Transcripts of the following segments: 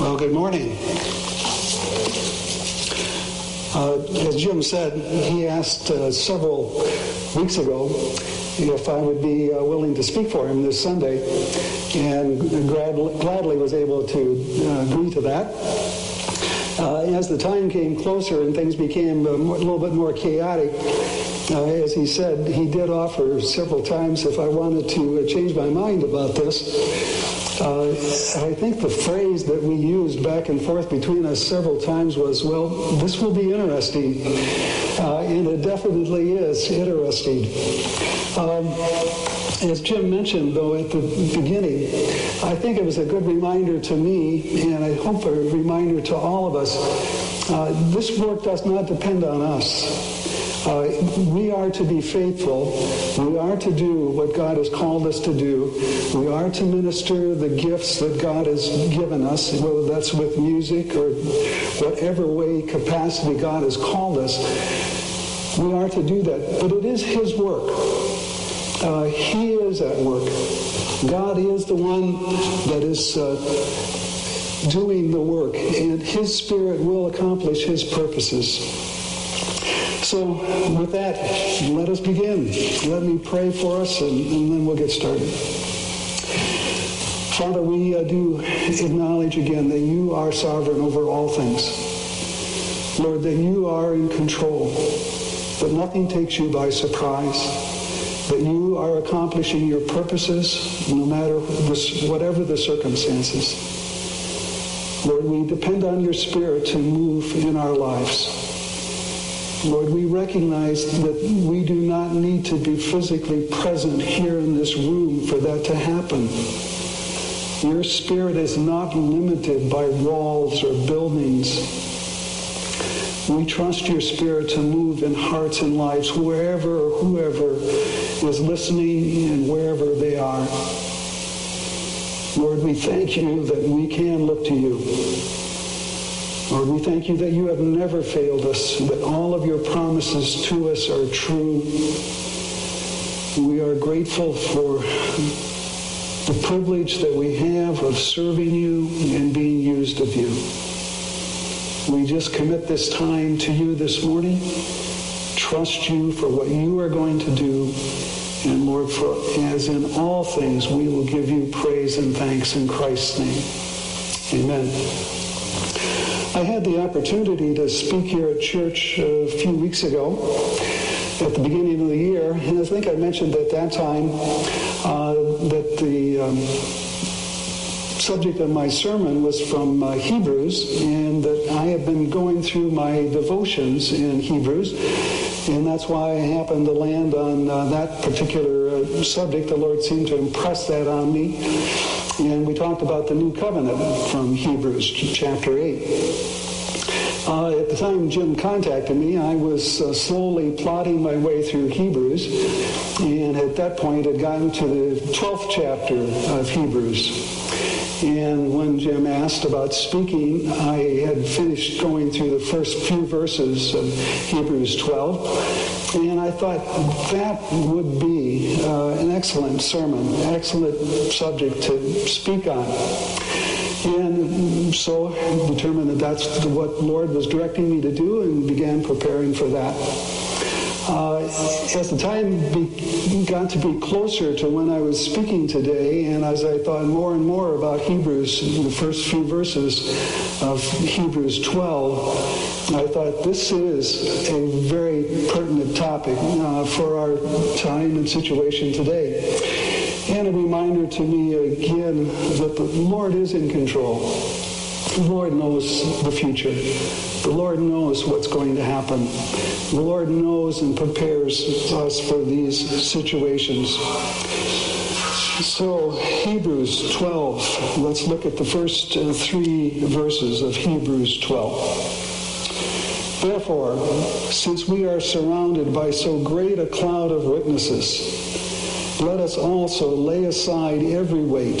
Well, good morning. Uh, as Jim said, he asked uh, several weeks ago if I would be uh, willing to speak for him this Sunday, and glad, gladly was able to uh, agree to that. Uh, as the time came closer and things became a, more, a little bit more chaotic, uh, as he said, he did offer several times if I wanted to change my mind about this. Uh, I think the phrase that we used back and forth between us several times was, well, this will be interesting. Uh, and it definitely is interesting. Um, as Jim mentioned, though, at the beginning, I think it was a good reminder to me, and I hope a reminder to all of us. Uh, this work does not depend on us. Uh, we are to be faithful. We are to do what God has called us to do. We are to minister the gifts that God has given us, whether that's with music or whatever way, capacity God has called us. We are to do that. But it is His work. Uh, he is at work. God is the one that is uh, doing the work, and His Spirit will accomplish His purposes. So with that, let us begin. Let me pray for us, and, and then we'll get started. Father, we uh, do acknowledge again that you are sovereign over all things. Lord, that you are in control, that nothing takes you by surprise, that you are accomplishing your purposes no matter whatever the circumstances. Lord, we depend on your Spirit to move in our lives. Lord, we recognize that we do not need to be physically present here in this room for that to happen. Your spirit is not limited by walls or buildings. We trust your spirit to move in hearts and lives wherever or whoever is listening and wherever they are. Lord, we thank you that we can look to you. Lord, we thank you that you have never failed us, that all of your promises to us are true. We are grateful for the privilege that we have of serving you and being used of you. We just commit this time to you this morning, trust you for what you are going to do, and Lord, for, as in all things, we will give you praise and thanks in Christ's name. Amen. I had the opportunity to speak here at church a few weeks ago at the beginning of the year, and I think I mentioned at that time uh, that the um, subject of my sermon was from uh, Hebrews, and that I have been going through my devotions in Hebrews, and that's why I happened to land on uh, that particular uh, subject. The Lord seemed to impress that on me. And we talked about the new covenant from Hebrews chapter 8. Uh, at the time Jim contacted me, I was uh, slowly plotting my way through Hebrews, and at that point had gotten to the 12th chapter of Hebrews. And when Jim asked about speaking, I had finished going through the first few verses of Hebrews 12. And I thought that would be uh, an excellent sermon, excellent subject to speak on. And so I determined that that's what Lord was directing me to do and began preparing for that. Uh, as the time got to be closer to when I was speaking today, and as I thought more and more about Hebrews, the first few verses of Hebrews 12, I thought this is a very pertinent topic uh, for our time and situation today. And a reminder to me again that the Lord is in control. The Lord knows the future. The Lord knows what's going to happen. The Lord knows and prepares us for these situations. So, Hebrews 12, let's look at the first uh, three verses of Hebrews 12. Therefore, since we are surrounded by so great a cloud of witnesses, let us also lay aside every weight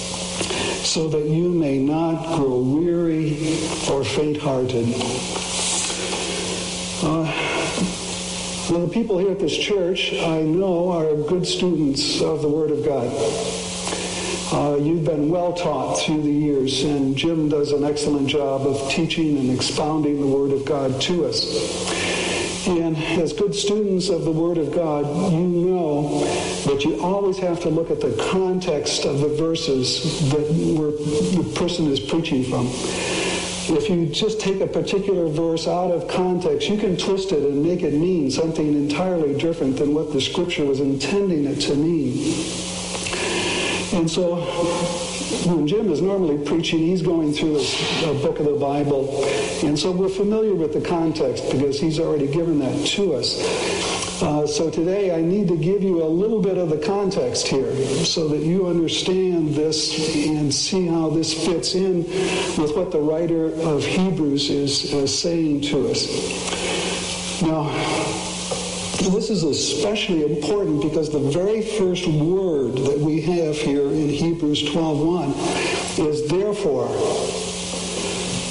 so that you may not grow weary or faint-hearted. Uh, the people here at this church I know are good students of the Word of God. Uh, you've been well taught through the years, and Jim does an excellent job of teaching and expounding the Word of God to us. And as good students of the Word of God, you know that you always have to look at the context of the verses that the person is preaching from if you just take a particular verse out of context, you can twist it and make it mean something entirely different than what the scripture was intending it to mean. And so when Jim is normally preaching, he's going through a, book of the Bible. And so we're familiar with the context because he's already given that to us. Uh, so today I need to give you a little bit of the context here so that you understand this and see how this fits in with what the writer of Hebrews is uh, saying to us. Now, this is especially important because the very first word that we have here in Hebrews 12.1 is therefore.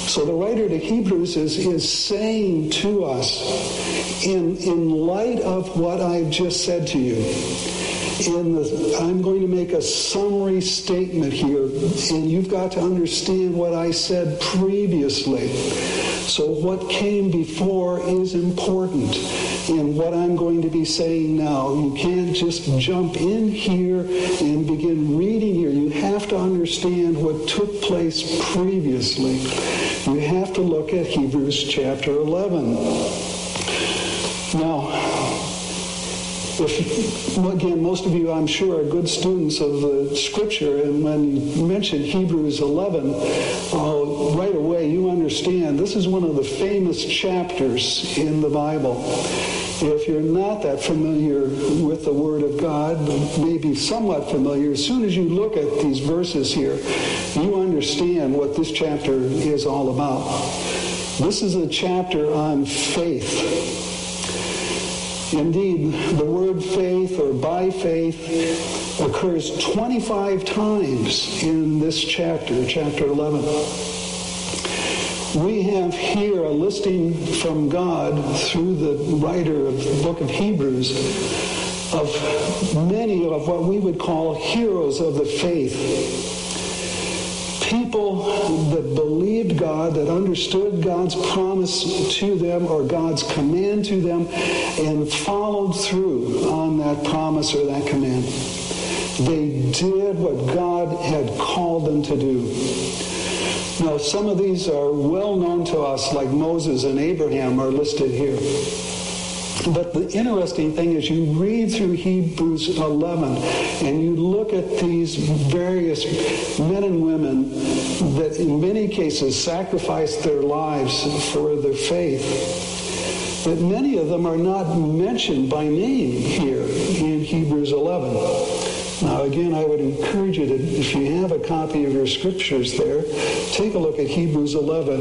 So the writer to Hebrews is, is saying to us, in, in light of what I've just said to you, the, I'm going to make a summary statement here, and you've got to understand what I said previously. So what came before is important in what I'm going to be saying now. You can't just jump in here and begin reading here. You have to understand what took place previously. You have to look at Hebrews chapter 11. Now, if, again, most of you, I'm sure, are good students of the scripture, and when you mention Hebrews 11, uh, right away you understand this is one of the famous chapters in the Bible. If you're not that familiar with the Word of God, maybe somewhat familiar, as soon as you look at these verses here, you understand what this chapter is all about. This is a chapter on faith. Indeed, the word faith or by faith occurs 25 times in this chapter, chapter 11. We have here a listing from God through the writer of the book of Hebrews of many of what we would call heroes of the faith people that believed God, that understood God's promise to them or God's command to them, and followed through on that promise or that command. They did what God had called them to do. Now, some of these are well known to us, like Moses and Abraham are listed here. But the interesting thing is you read through Hebrews 11 and you look at these various men and women that in many cases sacrificed their lives for their faith. But many of them are not mentioned by name here in Hebrews 11. Now, again, I would encourage you to, if you have a copy of your scriptures there, take a look at Hebrews 11,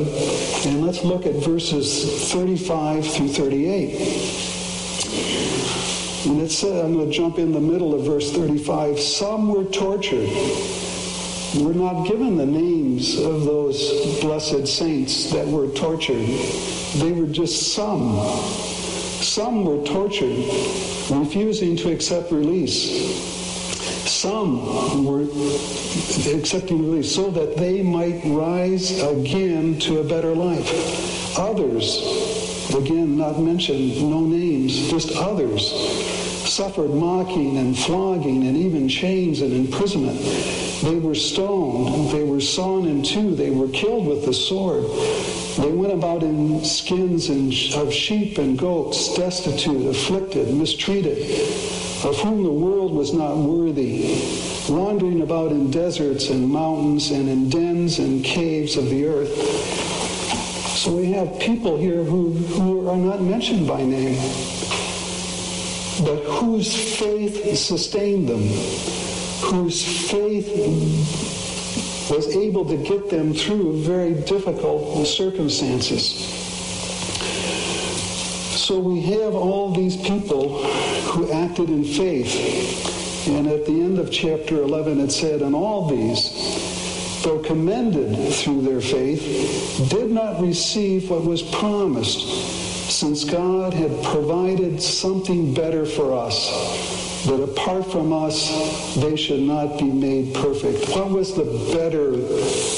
and let's look at verses 35 through 38. And it said, I'm going to jump in the middle of verse 35, some were tortured. We're not given the names of those blessed saints that were tortured. They were just some. Some were tortured, refusing to accept release. Some were accepting release so that they might rise again to a better life. Others Again, not mentioned, no names, just others suffered mocking and flogging and even chains and imprisonment. They were stoned. They were sawn in two. They were killed with the sword. They went about in skins of sheep and goats, destitute, afflicted, mistreated, of whom the world was not worthy, wandering about in deserts and mountains and in dens and caves of the earth. So we have people here who, who are not mentioned by name, but whose faith sustained them, whose faith was able to get them through very difficult circumstances. So we have all these people who acted in faith. And at the end of chapter 11, it said, And all these, though commended through their faith, did not receive what was promised, since God had provided something better for us that apart from us, they should not be made perfect. What was the better?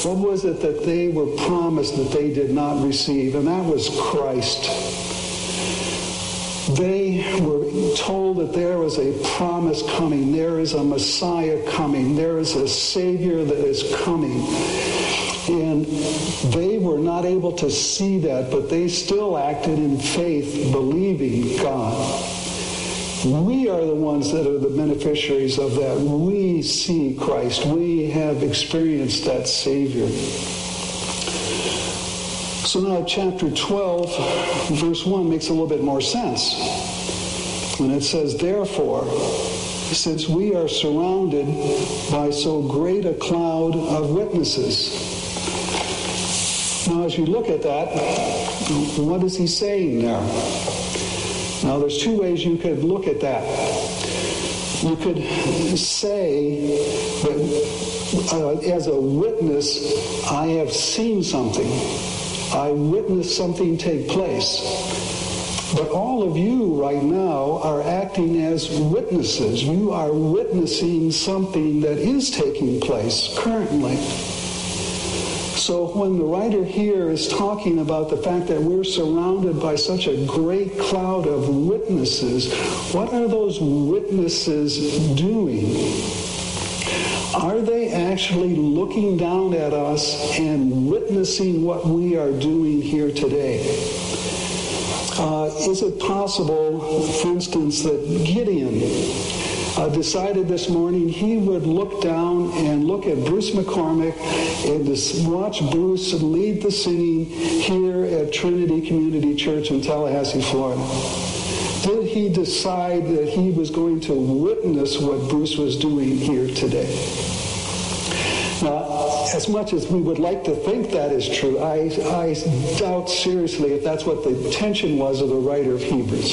What was it that they were promised that they did not receive? And that was Christ. They were told that there was a promise coming. There is a Messiah coming. There is a Savior that is coming. And they were not able to see that, but they still acted in faith, believing God. We are the ones that are the beneficiaries of that. We see Christ. We have experienced that Savior. So now chapter 12, verse 1 makes a little bit more sense. When it says, therefore, since we are surrounded by so great a cloud of witnesses. Now, as you look at that, what is he saying there? Now, there's two ways you could look at that. You could say that uh, as a witness, I have seen something. I witnessed something take place. But all of you right now are acting as witnesses. You are witnessing something that is taking place currently. So when the writer here is talking about the fact that we're surrounded by such a great cloud of witnesses, what are those witnesses doing? Are they actually looking down at us and witnessing what we are doing here today? Uh, is it possible, for instance, that Gideon uh, decided this morning he would look down and look at Bruce McCormick and just watch Bruce lead the singing here at Trinity Community Church in Tallahassee, Florida. Did he decide that he was going to witness what Bruce was doing here today? Now, as much as we would like to think that is true, I, I doubt seriously if that's what the intention was of the writer of Hebrews.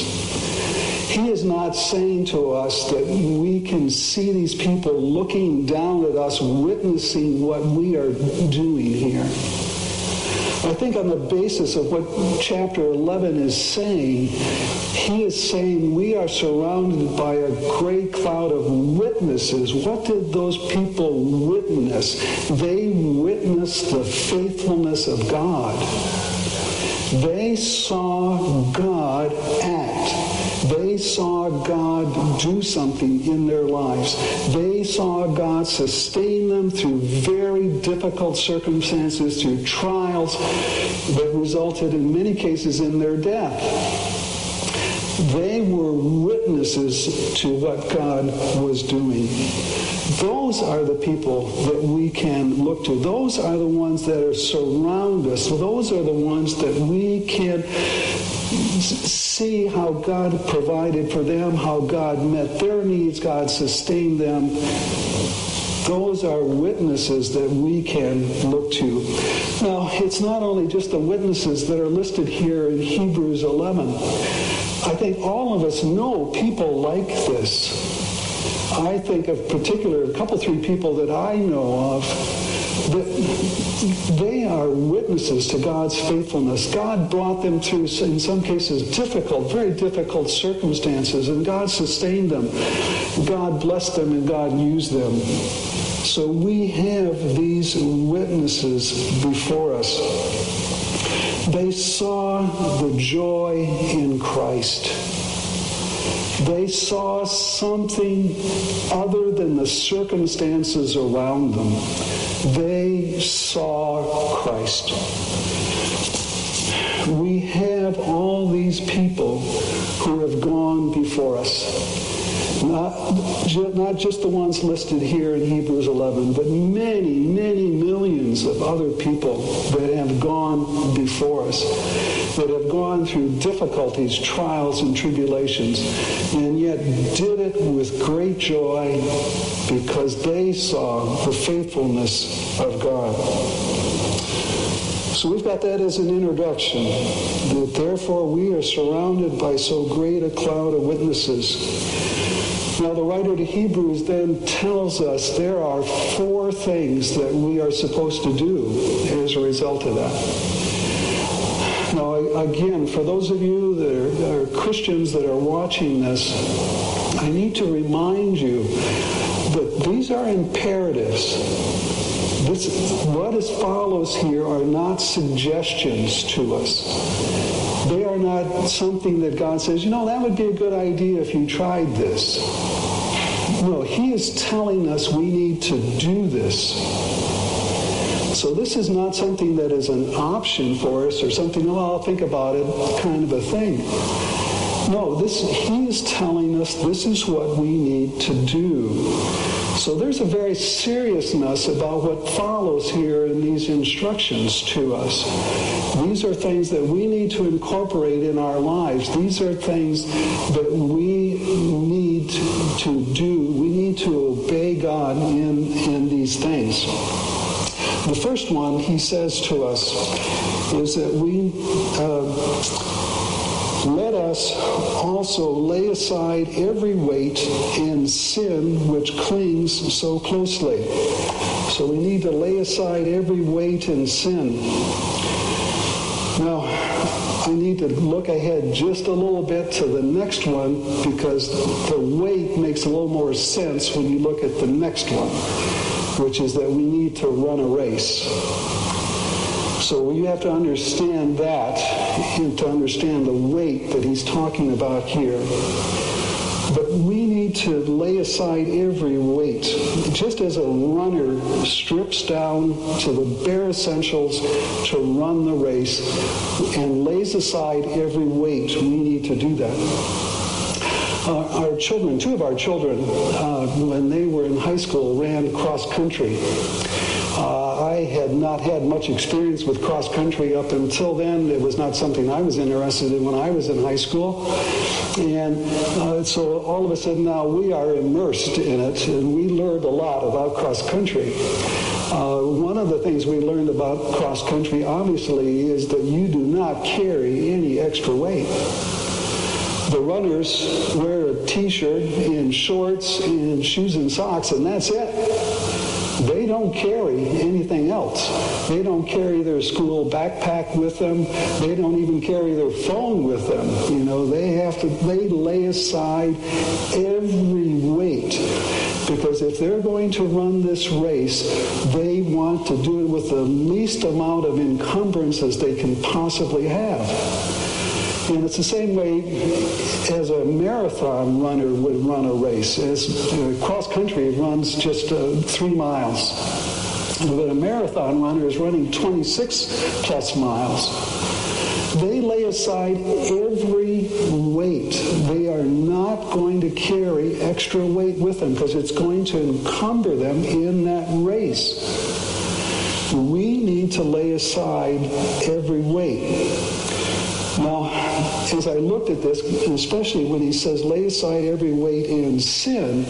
He is not saying to us that we can see these people looking down at us, witnessing what we are doing here. I think on the basis of what chapter 11 is saying, he is saying we are surrounded by a great cloud of witnesses. What did those people witness? They witnessed the faithfulness of God. They saw God act. They saw God do something in their lives. They saw God sustain them through very difficult circumstances, through trials that resulted in many cases in their death. They were witnesses to what God was doing. Those are the people that we can look to. Those are the ones that are surround us. Those are the ones that we can see how God provided for them, how God met their needs, God sustained them. Those are witnesses that we can look to. Now, it's not only just the witnesses that are listed here in Hebrews 11. I think all of us know people like this. I think of particular a couple, three people that I know of they are witnesses to God's faithfulness. God brought them through, in some cases, difficult, very difficult circumstances, and God sustained them. God blessed them, and God used them. So we have these witnesses before us. They saw the joy in Christ. They saw something other than the circumstances around them. They saw Christ. We have all these people who have gone before us. Not, not just the ones listed here in Hebrews 11, but many, many millions of other people that have gone before us, that have gone through difficulties, trials, and tribulations, and yet did it with great joy because they saw the faithfulness of God. So we've got that as an introduction, that therefore we are surrounded by so great a cloud of witnesses. Now the writer to Hebrews then tells us there are four things that we are supposed to do as a result of that. Now, again, for those of you that are, are, Christians that are watching this, I need to remind you that these are imperatives. This, what is follows here are not suggestions to us. They are not something that God says, you know, that would be a good idea if you tried this. No, he is telling us we need to do this. So this is not something that is an option for us or something, oh, I'll think about it kind of a thing. No, this he is telling us this is what we need to do. So there's a very seriousness about what follows here in these instructions to us. These are things that we need to incorporate in our lives. These are things that we need to do. We need to obey God in, in these things. The first one he says to us is that we uh, let us also lay aside every weight and sin which clings so closely. So we need to lay aside every weight and sin. Now, I need to look ahead just a little bit to the next one because the weight makes a little more sense when you look at the next one, which is that we need to run a race. So you have to understand that and to understand the weight that he's talking about here. But we need to lay aside every weight. Just as a runner strips down to the bare essentials to run the race and lays aside every weight, we need to do that. Uh, our children, two of our children, uh, when they were in high school, ran cross country. Uh, I had not had much experience with cross country up until then. It was not something I was interested in when I was in high school. And uh, so all of a sudden now we are immersed in it and we learned a lot about cross country. Uh, one of the things we learned about cross country obviously is that you do not carry any extra weight the runners wear a t-shirt and shorts and shoes and socks and that's it don't carry anything else. They don't carry their school backpack with them. They don't even carry their phone with them. You know, they have to, they lay aside every weight because if they're going to run this race, they want to do it with the least amount of encumbrances they can possibly have. And it's the same way as a marathon runner would run a race. As uh, cross country runs just uh, three miles. But a marathon runner is running 26 plus miles. They lay aside every weight. They are not going to carry extra weight with them because it's going to encumber them in that race. We need to lay aside every weight. Now, as I looked at this, especially when he says, lay aside every weight and sin,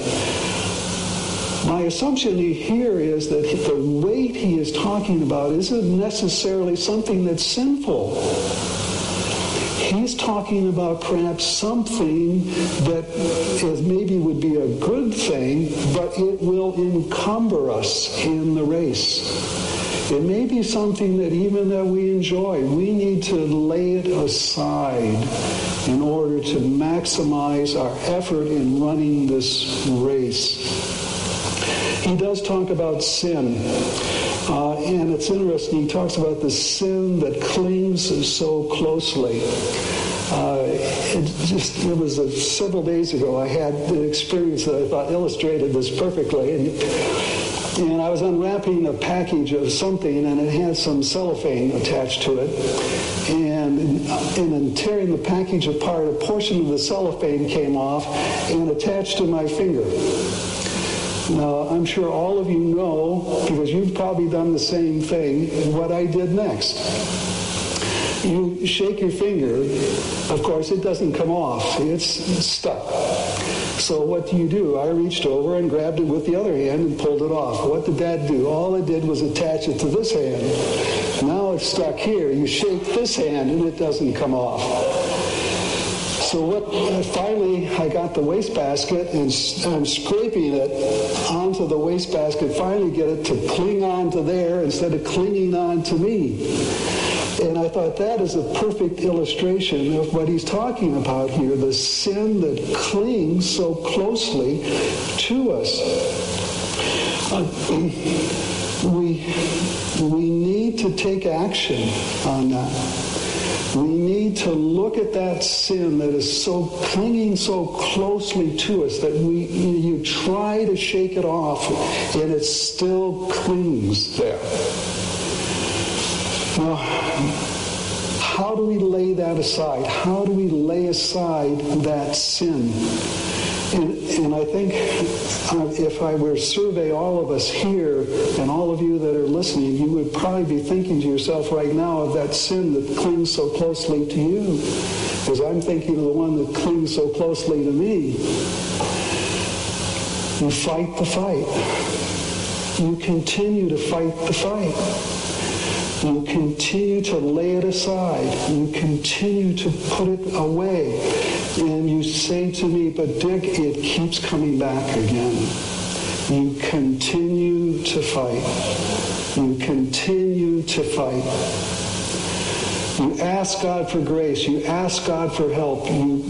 my assumption here is that the weight he is talking about isn't necessarily something that's sinful. He's talking about perhaps something that maybe would be a good thing, but it will encumber us in the race. It may be something that even that we enjoy, we need to lay it aside in order to maximize our effort in running this race. He does talk about sin. Uh, and it's interesting, he talks about the sin that clings so closely. Uh, it just it was several days ago I had an experience that I thought illustrated this perfectly. And and I was unwrapping a package of something, and it had some cellophane attached to it. And, and in tearing the package apart, a portion of the cellophane came off and attached to my finger. Now, I'm sure all of you know, because you've probably done the same thing, what I did next. You shake your finger, of course, it doesn't come off. It's stuck. So what do you do? I reached over and grabbed it with the other hand and pulled it off. What did that do? All it did was attach it to this hand. Now it's stuck here. You shake this hand and it doesn't come off. So what? Finally, I got the wastebasket and I'm scraping it onto the wastebasket. Finally, get it to cling onto there instead of clinging on to me. And I thought that is a perfect illustration of what he's talking about here the sin that clings so closely to us. Uh, we, we need to take action on that. We need to look at that sin that is so clinging so closely to us that we you try to shake it off and it still clings there. Well, how do we lay that aside? How do we lay aside that sin? And, and I think uh, if I were to survey all of us here and all of you that are listening, you would probably be thinking to yourself right now of that sin that clings so closely to you. Because I'm thinking of the one that clings so closely to me. You fight the fight. You continue to fight the fight. You continue to lay it aside. You continue to put it away. And you say to me, but Dick, it keeps coming back again. You continue to fight. You continue to fight. You ask God for grace. You ask God for help. You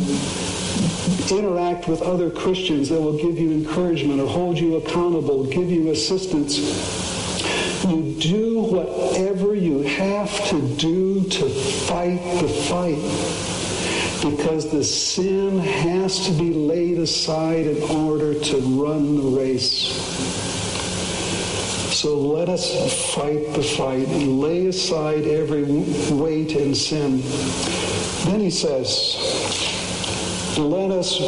interact with other Christians that will give you encouragement or hold you accountable, give you assistance. You do whatever you have to do to fight the fight because the sin has to be laid aside in order to run the race. So let us fight the fight and lay aside every weight and sin. Then he says, let us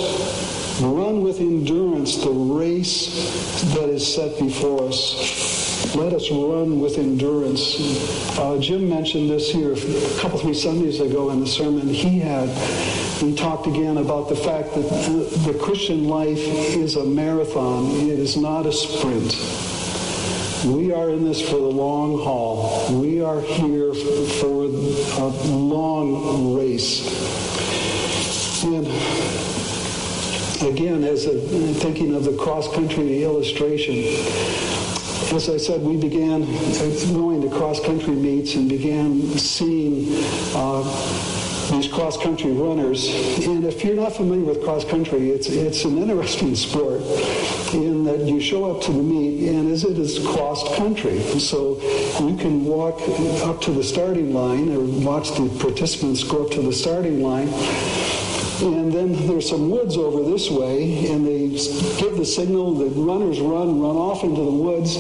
run with endurance the race that is set before us. Let us run with endurance. Uh, Jim mentioned this here a couple, three Sundays ago in the sermon he had. He talked again about the fact that the Christian life is a marathon. It is not a sprint. We are in this for the long haul. We are here for a long race. And again, as a, thinking of the cross-country illustration, as I said, we began going to cross-country meets and began seeing uh, these cross-country runners. And if you're not familiar with cross-country, it's, it's an interesting sport in that you show up to the meet and as it is cross-country. So you can walk up to the starting line or watch the participants go up to the starting line and then there's some woods over this way, and they give the signal that runners run, run off into the woods,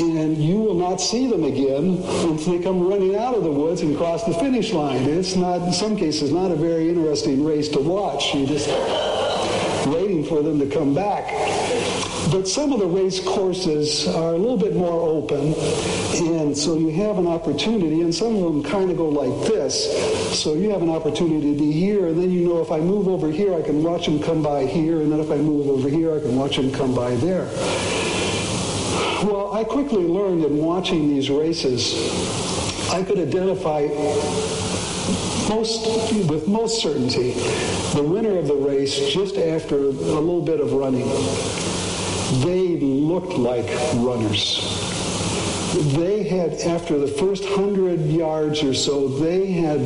and you will not see them again until they come running out of the woods and cross the finish line. It's not, in some cases, not a very interesting race to watch. You're just waiting for them to come back. But some of the race courses are a little bit more open, and so you have an opportunity, and some of them kind of go like this. So you have an opportunity to be here, and then you know if I move over here, I can watch them come by here, and then if I move over here, I can watch them come by there. Well, I quickly learned in watching these races, I could identify most, with most certainty the winner of the race just after a little bit of running. They looked like runners they had, after the first hundred yards or so, they had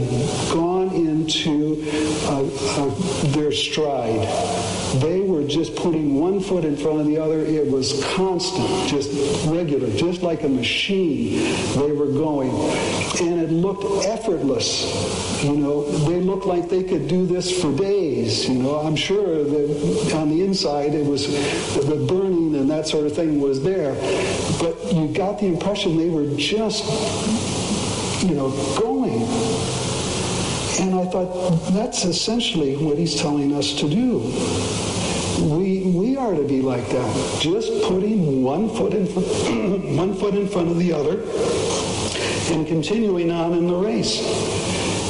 gone into uh, uh, their stride. They were just putting one foot in front of the other. It was constant, just regular, just like a machine. They were going. And it looked effortless. You know, they looked like they could do this for days. You know, I'm sure that on the inside it was the burning and that sort of thing was there. But you got the impression they were just, you know, going. And I thought, that's essentially what he's telling us to do. We, we are to be like that, just putting one foot in one foot in front of the other and continuing on in the race,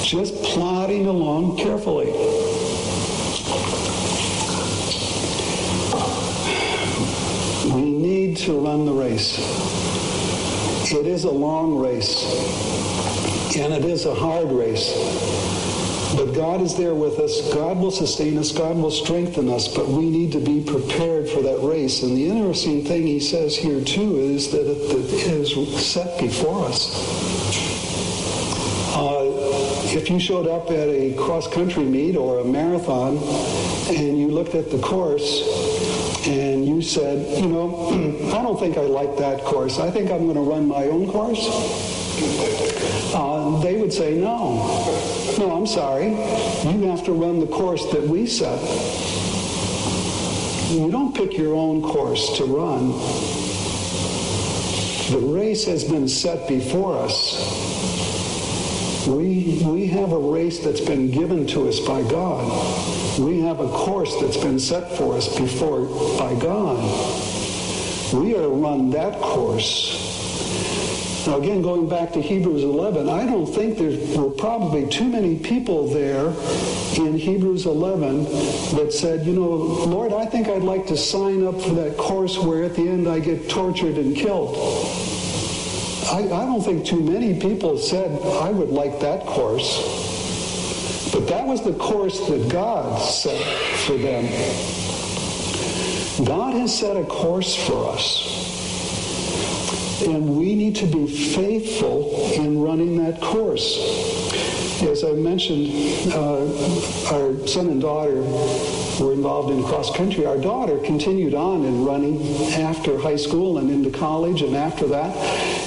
just plodding along carefully. We need to run the race. It is a long race, and it is a hard race. But God is there with us. God will sustain us. God will strengthen us. But we need to be prepared for that race. And the interesting thing he says here, too, is that it is set before us. Uh, if you showed up at a cross-country meet or a marathon and you looked at the course said, you know, I don't think I like that course. I think I'm going to run my own course. Uh, they would say, no, no, I'm sorry. You have to run the course that we set. You don't pick your own course to run. The race has been set before us. We, we have a race that's been given to us by God. We have a course that's been set for us before by God. We are to run that course now, again, going back to Hebrews 11, I don't think there were probably too many people there in Hebrews 11 that said, you know, Lord, I think I'd like to sign up for that course where at the end I get tortured and killed. I, I don't think too many people said, I would like that course. But that was the course that God set for them. God has set a course for us. And we need to be faithful in running that course. As I mentioned, uh, our son and daughter were involved in cross country. Our daughter continued on in running after high school and into college and after that.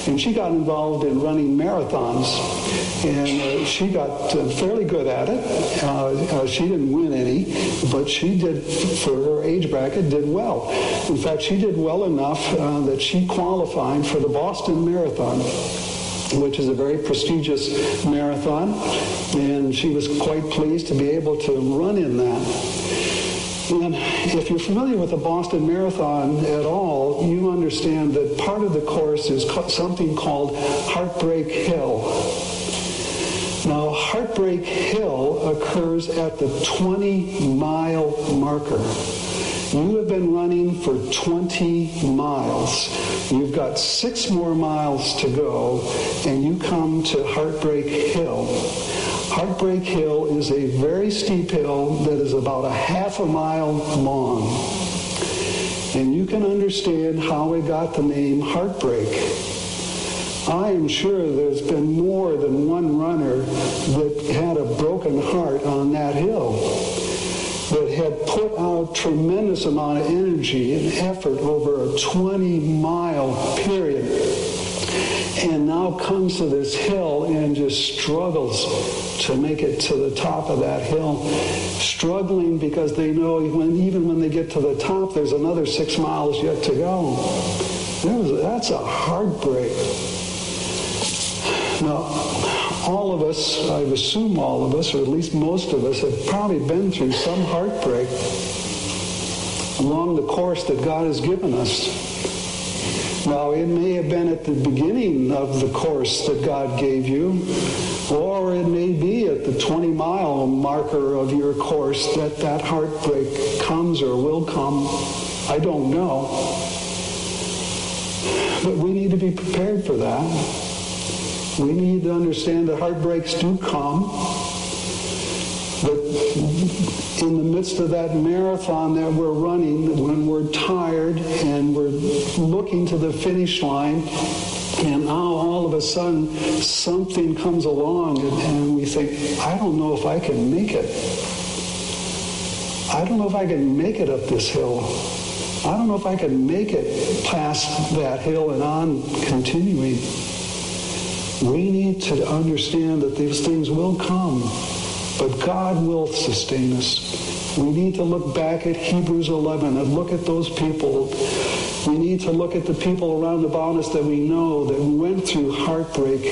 And she got involved in running marathons. And uh, she got uh, fairly good at it. Uh, uh, she didn't win any, but she did, for her age bracket, did well. In fact, she did well enough uh, that she qualified for the Boston Marathon which is a very prestigious marathon, and she was quite pleased to be able to run in that. And if you're familiar with the Boston Marathon at all, you understand that part of the course is something called Heartbreak Hill. Now, Heartbreak Hill occurs at the 20 mile marker. You have been running for 20 miles. You've got six more miles to go, and you come to Heartbreak Hill. Heartbreak Hill is a very steep hill that is about a half a mile long. And you can understand how it got the name Heartbreak. I am sure there's been more than one runner that had a broken heart on that hill that had put out tremendous amount of energy and effort over a 20 mile period and now comes to this hill and just struggles to make it to the top of that hill struggling because they know when, even when they get to the top there's another six miles yet to go that's a heartbreak now all of us, I assume all of us, or at least most of us, have probably been through some heartbreak along the course that God has given us. Now, it may have been at the beginning of the course that God gave you, or it may be at the 20 mile marker of your course that that heartbreak comes or will come. I don't know. But we need to be prepared for that. We need to understand that heartbreaks do come. But in the midst of that marathon that we're running, when we're tired and we're looking to the finish line, and now all of a sudden something comes along and, and we think, I don't know if I can make it. I don't know if I can make it up this hill. I don't know if I can make it past that hill and on continuing. We need to understand that these things will come, but God will sustain us. We need to look back at Hebrews 11 and look at those people We need to look at the people around about us that we know that went through heartbreak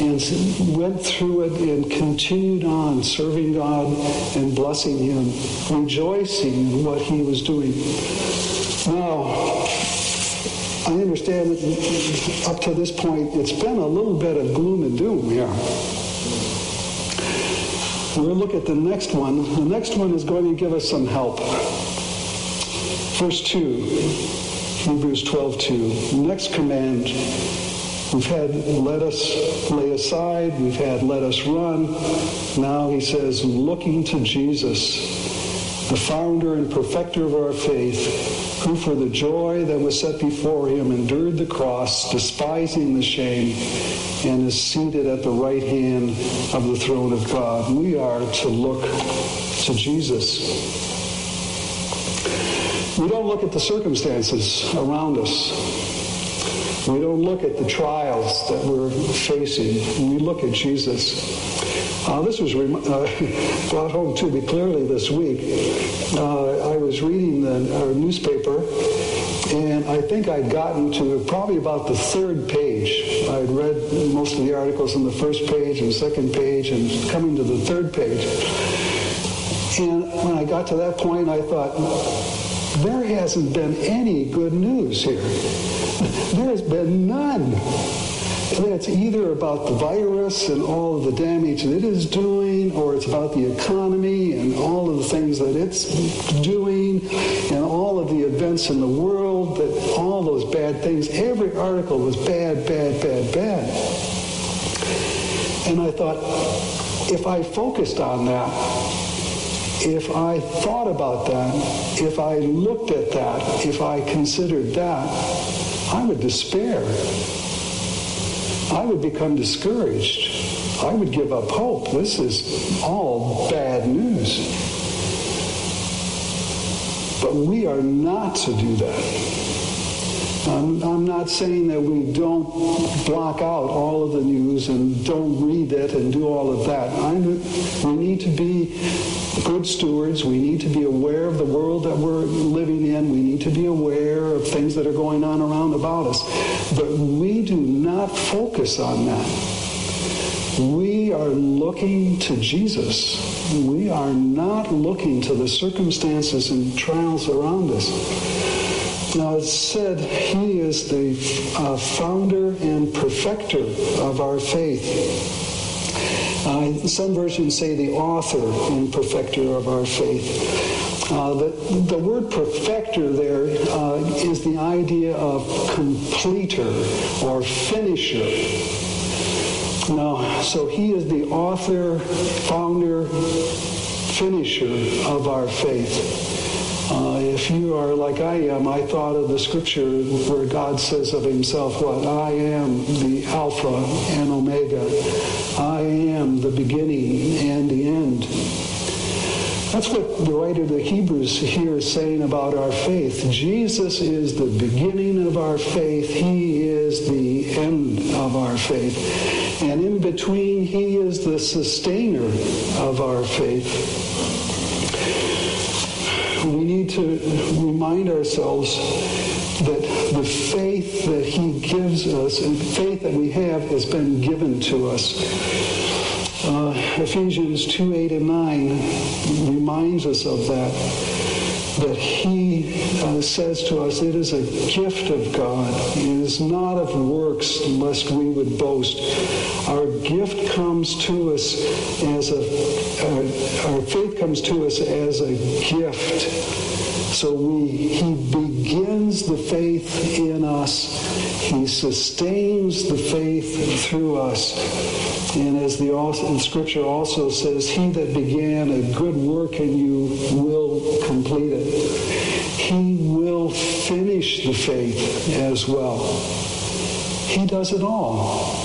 and went through it and continued on serving God and blessing Him, rejoicing in what He was doing. Now, I understand that up to this point, it's been a little bit of gloom and doom here. We'll look at the next one. The next one is going to give us some help. Verse 2, Hebrews 12, 2. Next command We've had let us lay aside, we've had let us run. Now he says, looking to Jesus, the founder and perfecter of our faith, who for the joy that was set before him endured the cross, despising the shame, and is seated at the right hand of the throne of God. We are to look to Jesus. We don't look at the circumstances around us. We don't look at the trials that we're facing. We look at Jesus. This was rem- uh, brought home to me clearly this week. Uh, I was reading the uh, newspaper, and I think I'd gotten to probably about the third page. I'd read most of the articles on the first page and second page, and coming to the third page. And when I got to that point, I thought, there hasn't been any good news here. There's been none. It's either about the virus and all of the damage that it is doing, or it's about the economy and all of the things that it's doing, and all of the events in the world, that all those bad things. Every article was bad, bad, bad, bad. And I thought, if I focused on that, if I thought about that, if I looked at that, if I considered that, I would despair. I would become discouraged. I would give up hope. This is all bad news. But we are not to do that. I'm, I'm, not saying that we don't block out all of the news and don't read it and do all of that. I'm, we need to be good stewards. We need to be aware of the world that we're living in. We need to be aware of things that are going on around about us. But we do not focus on that. We are looking to Jesus. We are not looking to the circumstances and trials around us. Now it said he is the uh, founder and perfecter of our faith. Uh, some versions say the author and perfecter of our faith. Uh, the, the word perfecter there uh, is the idea of completer or finisher. Now, so he is the author, founder, finisher of our faith. Uh, if you are like I am, I thought of the scripture where God says of himself, what? I am the Alpha and Omega. I am the beginning and the end. That's what the writer of the Hebrews here is saying about our faith. Jesus is the beginning of our faith. He is the end of our faith. And in between, he is the sustainer of our faith we need to remind ourselves that the faith that he gives us and faith that we have has been given to us. Uh, Ephesians 2, 8, and 9 reminds us of that that he uh, says to us, it is a gift of God. It is not of works, lest we would boast. Our gift comes to us as a, our faith comes to us as a gift. So we, he begins the faith in us. He sustains the faith through us. And as the, the scripture also says, he that began a good work in you will complete it. He will finish the faith as well. He does it all.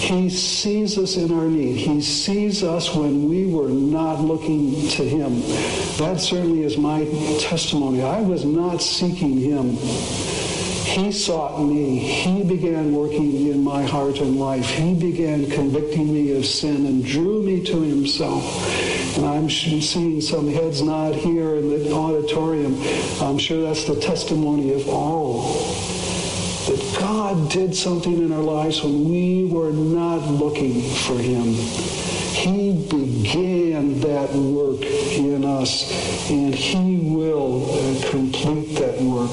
He sees us in our need. He sees us when we were not looking to him. That certainly is my testimony. I was not seeking him. He sought me. He began working in my heart and life. He began convicting me of sin and drew me to himself. And I'm seeing some heads nod here in the auditorium. I'm sure that's the testimony of all. God did something in our lives when we were not looking for him. He began that work in us, and he will complete that work.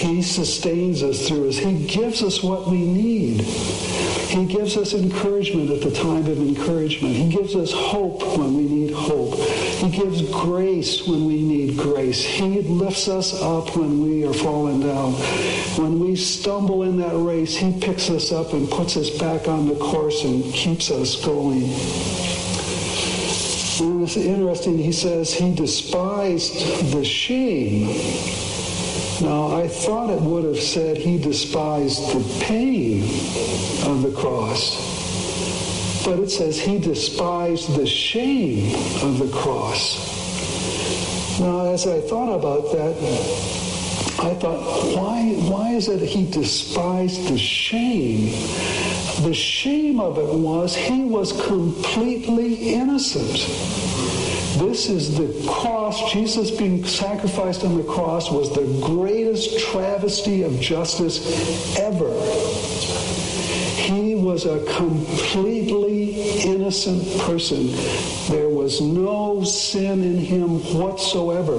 He sustains us through us. He gives us what we need. He gives us encouragement at the time of encouragement. He gives us hope when we need hope. He gives grace when we need grace. He lifts us up when we are falling down. When we stumble in that race, he picks us up and puts us back on the course and keeps us going. And it's interesting, he says he despised the shame now, I thought it would have said he despised the pain of the cross, but it says he despised the shame of the cross. Now, as I thought about that, I thought, why, why is it he despised the shame? The shame of it was he was completely innocent. This is the cross. Jesus being sacrificed on the cross was the greatest travesty of justice ever. He was a completely innocent person. There was no sin in him whatsoever.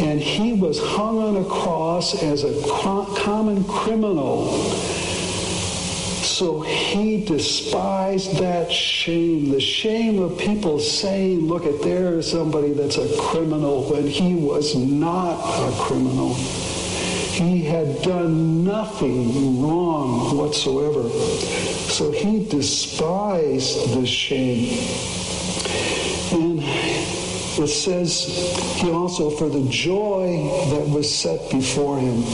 And he was hung on a cross as a common criminal so he despised that shame, the shame of people saying, look at there is somebody that's a criminal when he was not a criminal. He had done nothing wrong whatsoever. So he despised the shame. And it says he also for the joy that was set before him.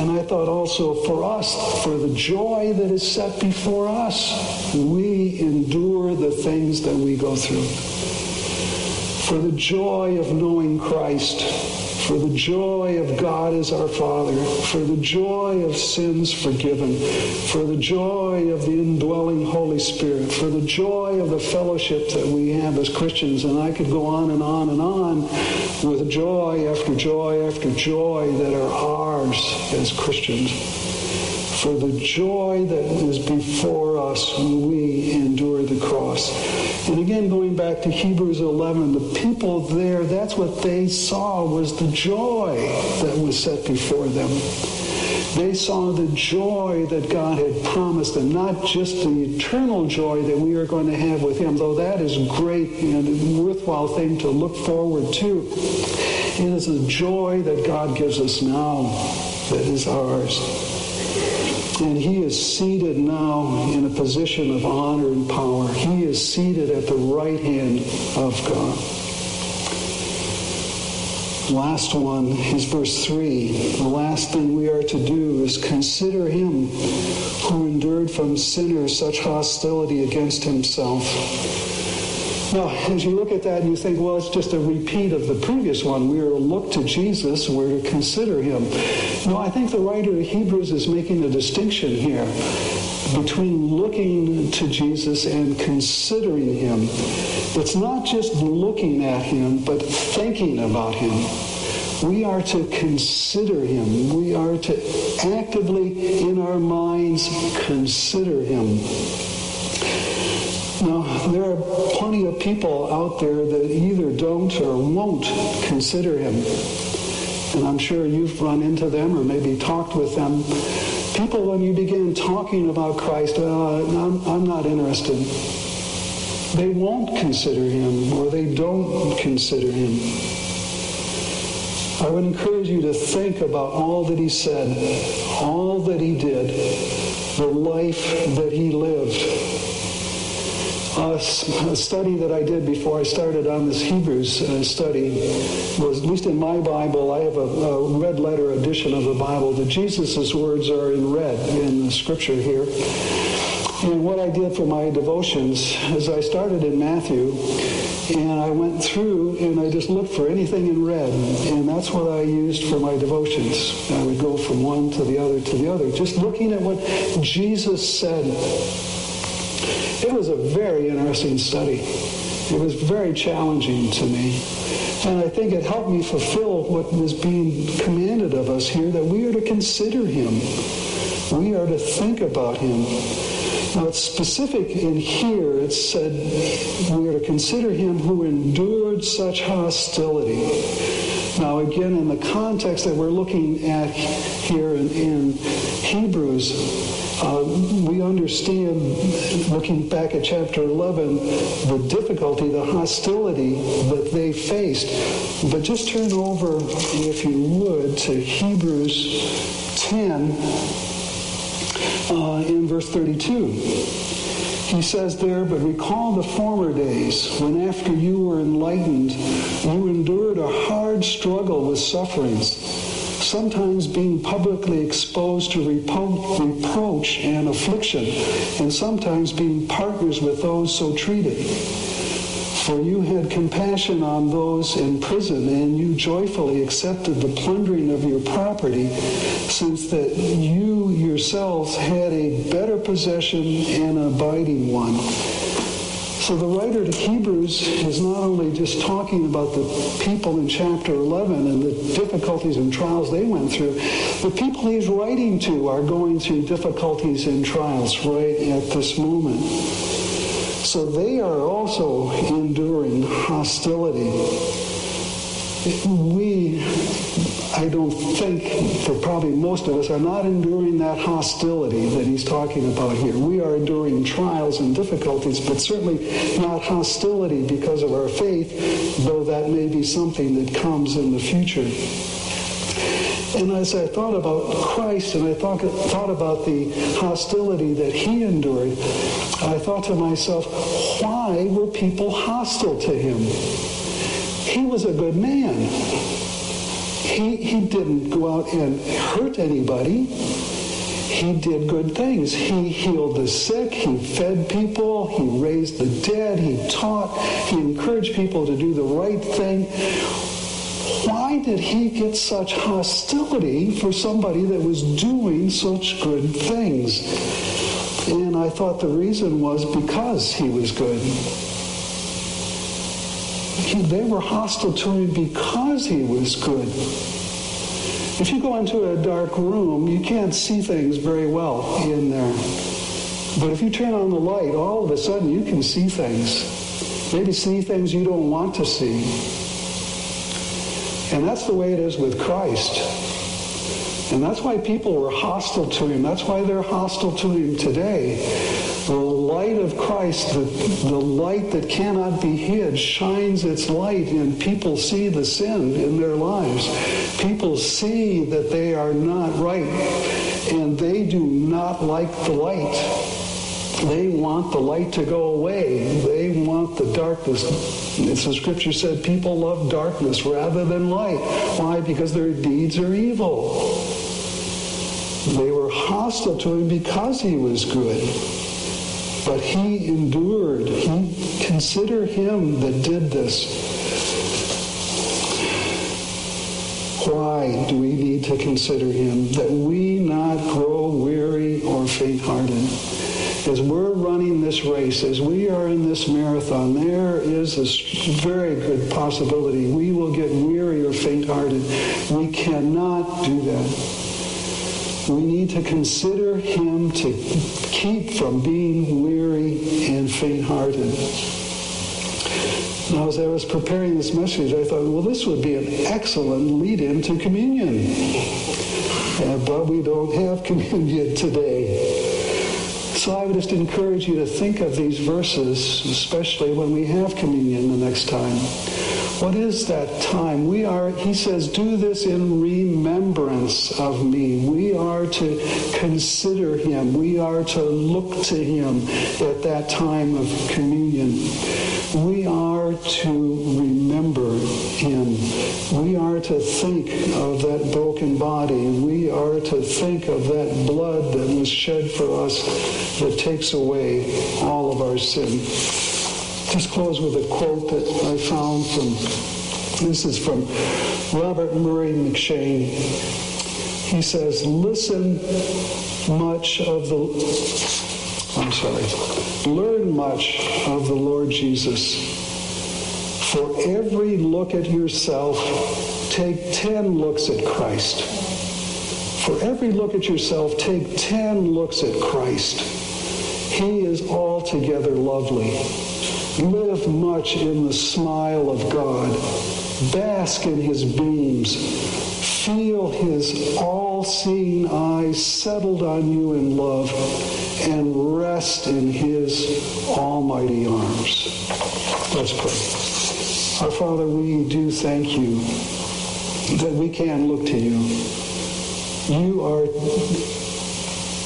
And I thought also for us, for the joy that is set before us, we endure the things that we go through. For the joy of knowing Christ, for the joy of God as our Father, for the joy of sins forgiven, for the joy of the indwelling Holy Spirit, for the joy of the fellowship that we have as Christians. And I could go on and on and on with joy after joy after joy that are ours as Christians. For the joy that is before us when we endure the cross. And again, going back to Hebrews 11, the people there, that's what they saw was the joy that was set before them. They saw the joy that God had promised and not just the eternal joy that we are going to have with him, though that is great and a worthwhile thing to look forward to. It is a joy that God gives us now that is ours. And he is seated now in a position of honor and power. He is seated at the right hand of God. Last one is verse 3. The last thing we are to do is consider him who endured from sinners such hostility against himself now, as you look at that and you think, well, it's just a repeat of the previous one. We are to look to Jesus, we're to consider him. No, I think the writer of Hebrews is making a distinction here between looking to Jesus and considering him. It's not just looking at him, but thinking about him. We are to consider him. We are to actively, in our minds, consider him. There are plenty of people out there that either don't or won't consider him. And I'm sure you've run into them or maybe talked with them. People, when you begin talking about Christ, uh, I'm, I'm not interested. They won't consider him or they don't consider him. I would encourage you to think about all that he said, all that he did, the life that he lived a study that I did before I started on this Hebrews uh, study was, at least in my Bible, I have a, a red letter edition of the Bible. The Jesus' words are in red in the scripture here. And what I did for my devotions is I started in Matthew and I went through and I just looked for anything in red. And that's what I used for my devotions. I would go from one to the other to the other, just looking at what Jesus said. It was a very interesting study. It was very challenging to me. And I think it helped me fulfill what was being commanded of us here, that we are to consider him. We are to think about him. Now it's specific in here. It said we are to consider him who endured such hostility. Now again, in the context that we're looking at here in, in Hebrews, uh, we understand, looking back at chapter 11, the difficulty, the hostility that they faced. But just turn over, if you would, to Hebrews 10 uh, in verse 32. He says there, but recall the former days when after you were enlightened, you endured a hard struggle with sufferings, sometimes being publicly exposed to repro- reproach and affliction, and sometimes being partners with those so treated. For you had compassion on those in prison, and you joyfully accepted the plundering of your property, since that you yourselves had a better possession and abiding one. So the writer to Hebrews is not only just talking about the people in chapter 11 and the difficulties and trials they went through, the people he's writing to are going through difficulties and trials right at this moment. So they are also enduring hostility. We, I don't think, for probably most of us, are not enduring that hostility that he's talking about here. We are enduring trials and difficulties, but certainly not hostility because of our faith, though that may be something that comes in the future. And as I thought about Christ and I thought, thought about the hostility that he endured, I thought to myself, why were people hostile to him? He was a good man. He, he didn't go out and hurt anybody. He did good things. He healed the sick. He fed people. He raised the dead. He taught. He encouraged people to do the right thing why did he get such hostility for somebody that was doing such good things? And I thought the reason was because he was good. They were hostile to him because he was good. If you go into a dark room, you can't see things very well in there. But if you turn on the light, all of a sudden you can see things. Maybe see things you don't want to see. And that's the way it is with Christ. And that's why people were hostile to him. That's why they're hostile to him today. The light of Christ, the, the light that cannot be hid, shines its light, and people see the sin in their lives. People see that they are not right, and they do not like the light. They want the light to go away. They want the darkness. It's the scripture said people love darkness rather than light. Why? Because their deeds are evil. They were hostile to him because he was good. But he endured. He consider him that did this. Why do we need to consider him? That we not grow weary or faint-hearted as we're running this race, as we are in this marathon, there is a very good possibility we will get weary or faint-hearted. We cannot do that. We need to consider him to keep from being weary and faint-hearted. Now, as I was preparing this message, I thought, well, this would be an excellent lead-in to communion. Uh, but we don't have communion today. So I would just encourage you to think of these verses, especially when we have communion the next time. What is that time? We are, he says, do this in remembrance of me. We are to consider him. We are to look to him at that time of communion. We are to remember him. We are to think of that broken body. We are to think of that blood that was shed for us that takes away all of our sin. Just close with a quote that I found from, this is from Robert Murray M'Cheyne. He says, listen much of the, I'm sorry, learn much of the Lord Jesus. For every look at yourself, take 10 looks at Christ. For every look at yourself, take 10 looks at Christ. He is altogether lovely. Live much in the smile of God. Bask in his beams. Feel his all-seeing eyes settled on you in love and rest in his almighty arms. Let's pray. Our Father, we do thank you that we can look to you. You are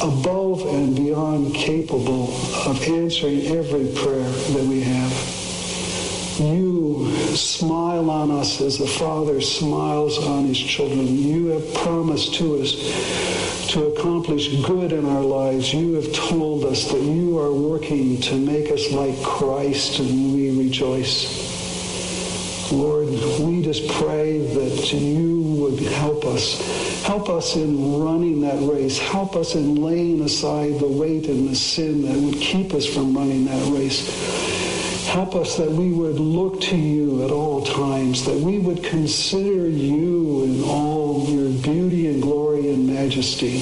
above and beyond capable of answering every prayer that we have. You smile on us as a father smiles on his children. You have promised to us to accomplish good in our lives. You have told us that you are working to make us like Christ, and we rejoice. Lord, we just pray that you would help us. Help us in running that race. Help us in laying aside the weight and the sin that would keep us from running that race. Help us that we would look to you at all times, that we would consider you in all your beauty and glory and majesty.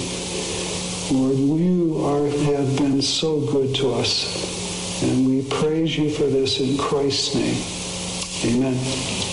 Lord, you are, have been so good to us, and we praise you for this in Christ's name. Amen.